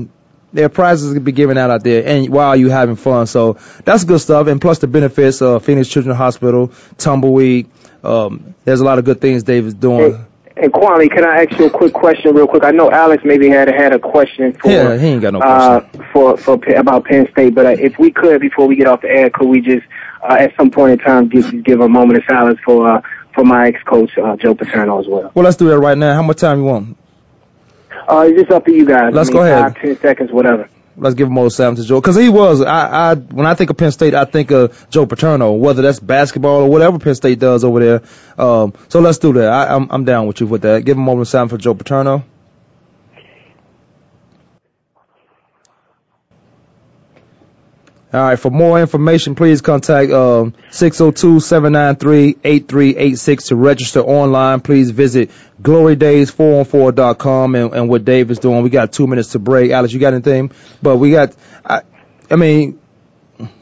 there are prizes to be given out out there, and while you're having fun, so that's good stuff. And plus the benefits of Phoenix Children's Hospital, Tumbleweed. Um, there's a lot of good things Dave is doing. And Kwame, can I ask you a quick question, real quick? I know Alex maybe had had a question for Yeah, he ain't got no uh, for for about Penn State, but uh, if we could, before we get off the air, could we just uh, at some point in time give give a moment of silence for uh, for my ex coach uh, Joe Paterno as well? Well, let's do that right now. How much time you want? Uh, it's just up to you guys. Let's I mean, go ahead. Five, ten seconds, whatever. Let's give him all Sam to Joe because he was. I, I when I think of Penn State, I think of Joe Paterno, whether that's basketball or whatever Penn State does over there. Um, so let's do that. I, I'm I'm down with you with that. Give him the sound for Joe Paterno. All right. For more information, please contact um, 602-793-8386 to register online. Please visit glorydays4on4.com and, and what Dave is doing. We got two minutes to break. Alex, you got anything? But we got, I, I mean,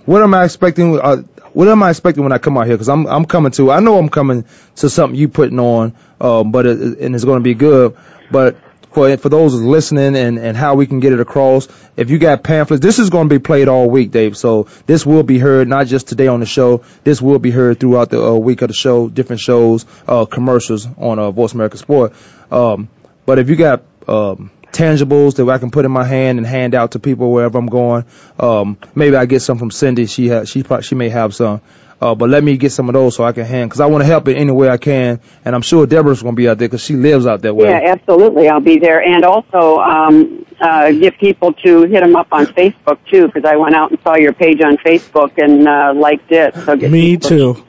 what am I expecting? Uh, what am I expecting when I come out here? Because I'm I'm coming to. I know I'm coming to something you putting on, um, but it, and it's going to be good. But for for those listening and and how we can get it across, if you got pamphlets, this is going to be played all week, Dave. So this will be heard not just today on the show. This will be heard throughout the uh, week of the show, different shows, uh, commercials on uh, Voice America Sport. Um, but if you got um, tangibles that I can put in my hand and hand out to people wherever I'm going. Um, maybe I get some from Cindy. She ha- she probably, she may have some. Uh, but let me get some of those so I can hand because I want to help it any way I can. And I'm sure Deborah's going to be out there because she lives out that way. Yeah, absolutely. I'll be there, and also um, uh, get people to hit them up on Facebook too, because I went out and saw your page on Facebook and uh, liked it. So get Me people- too.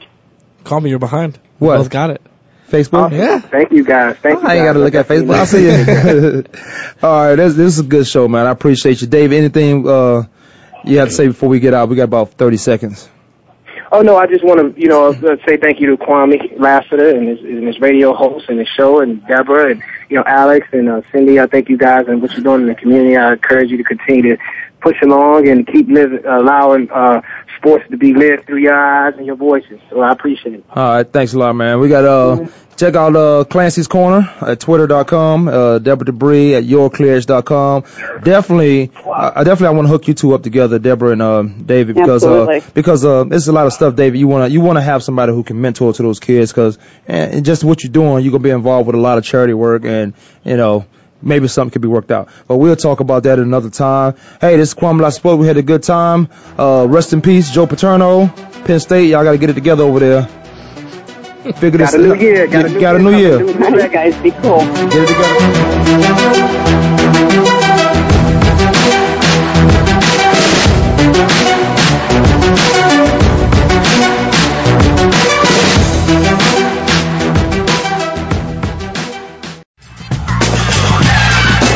Call me, you're behind. What? Both got it. Facebook? Yeah. Thank you guys. Thank you. I ain't got to look at Facebook. I'll see you. [laughs] All right, this, this is a good show, man. I appreciate you, Dave. Anything uh, you have to say before we get out? We got about 30 seconds. Oh no, I just want to, you know, uh, say thank you to Kwame Lassiter and his, and his radio host and his show, and Deborah and you know Alex and uh, Cindy. I thank you guys and what you're doing in the community. I encourage you to continue to push along and keep living, allowing uh, sports to be lived through your eyes and your voices. So I appreciate it. All right, thanks a lot, man. We got uh check out uh Clancy's Corner at twitter.com, uh Deborah Dubree at yourclears.com. Definitely I I definitely I want to hook you two up together, Deborah and uh David because Absolutely. uh because uh there's a lot of stuff David you want to you want to have somebody who can mentor to those kids cuz and, and just what you're doing, you're going to be involved with a lot of charity work and you know Maybe something could be worked out. But we'll talk about that at another time. Hey, this is Kwame La Sport. We had a good time. Uh, rest in peace, Joe Paterno, Penn State. Y'all got to get it together over there. [laughs] Figure this out. Got a new year. Got a new got a year new year. Guys, be cool. Get it together.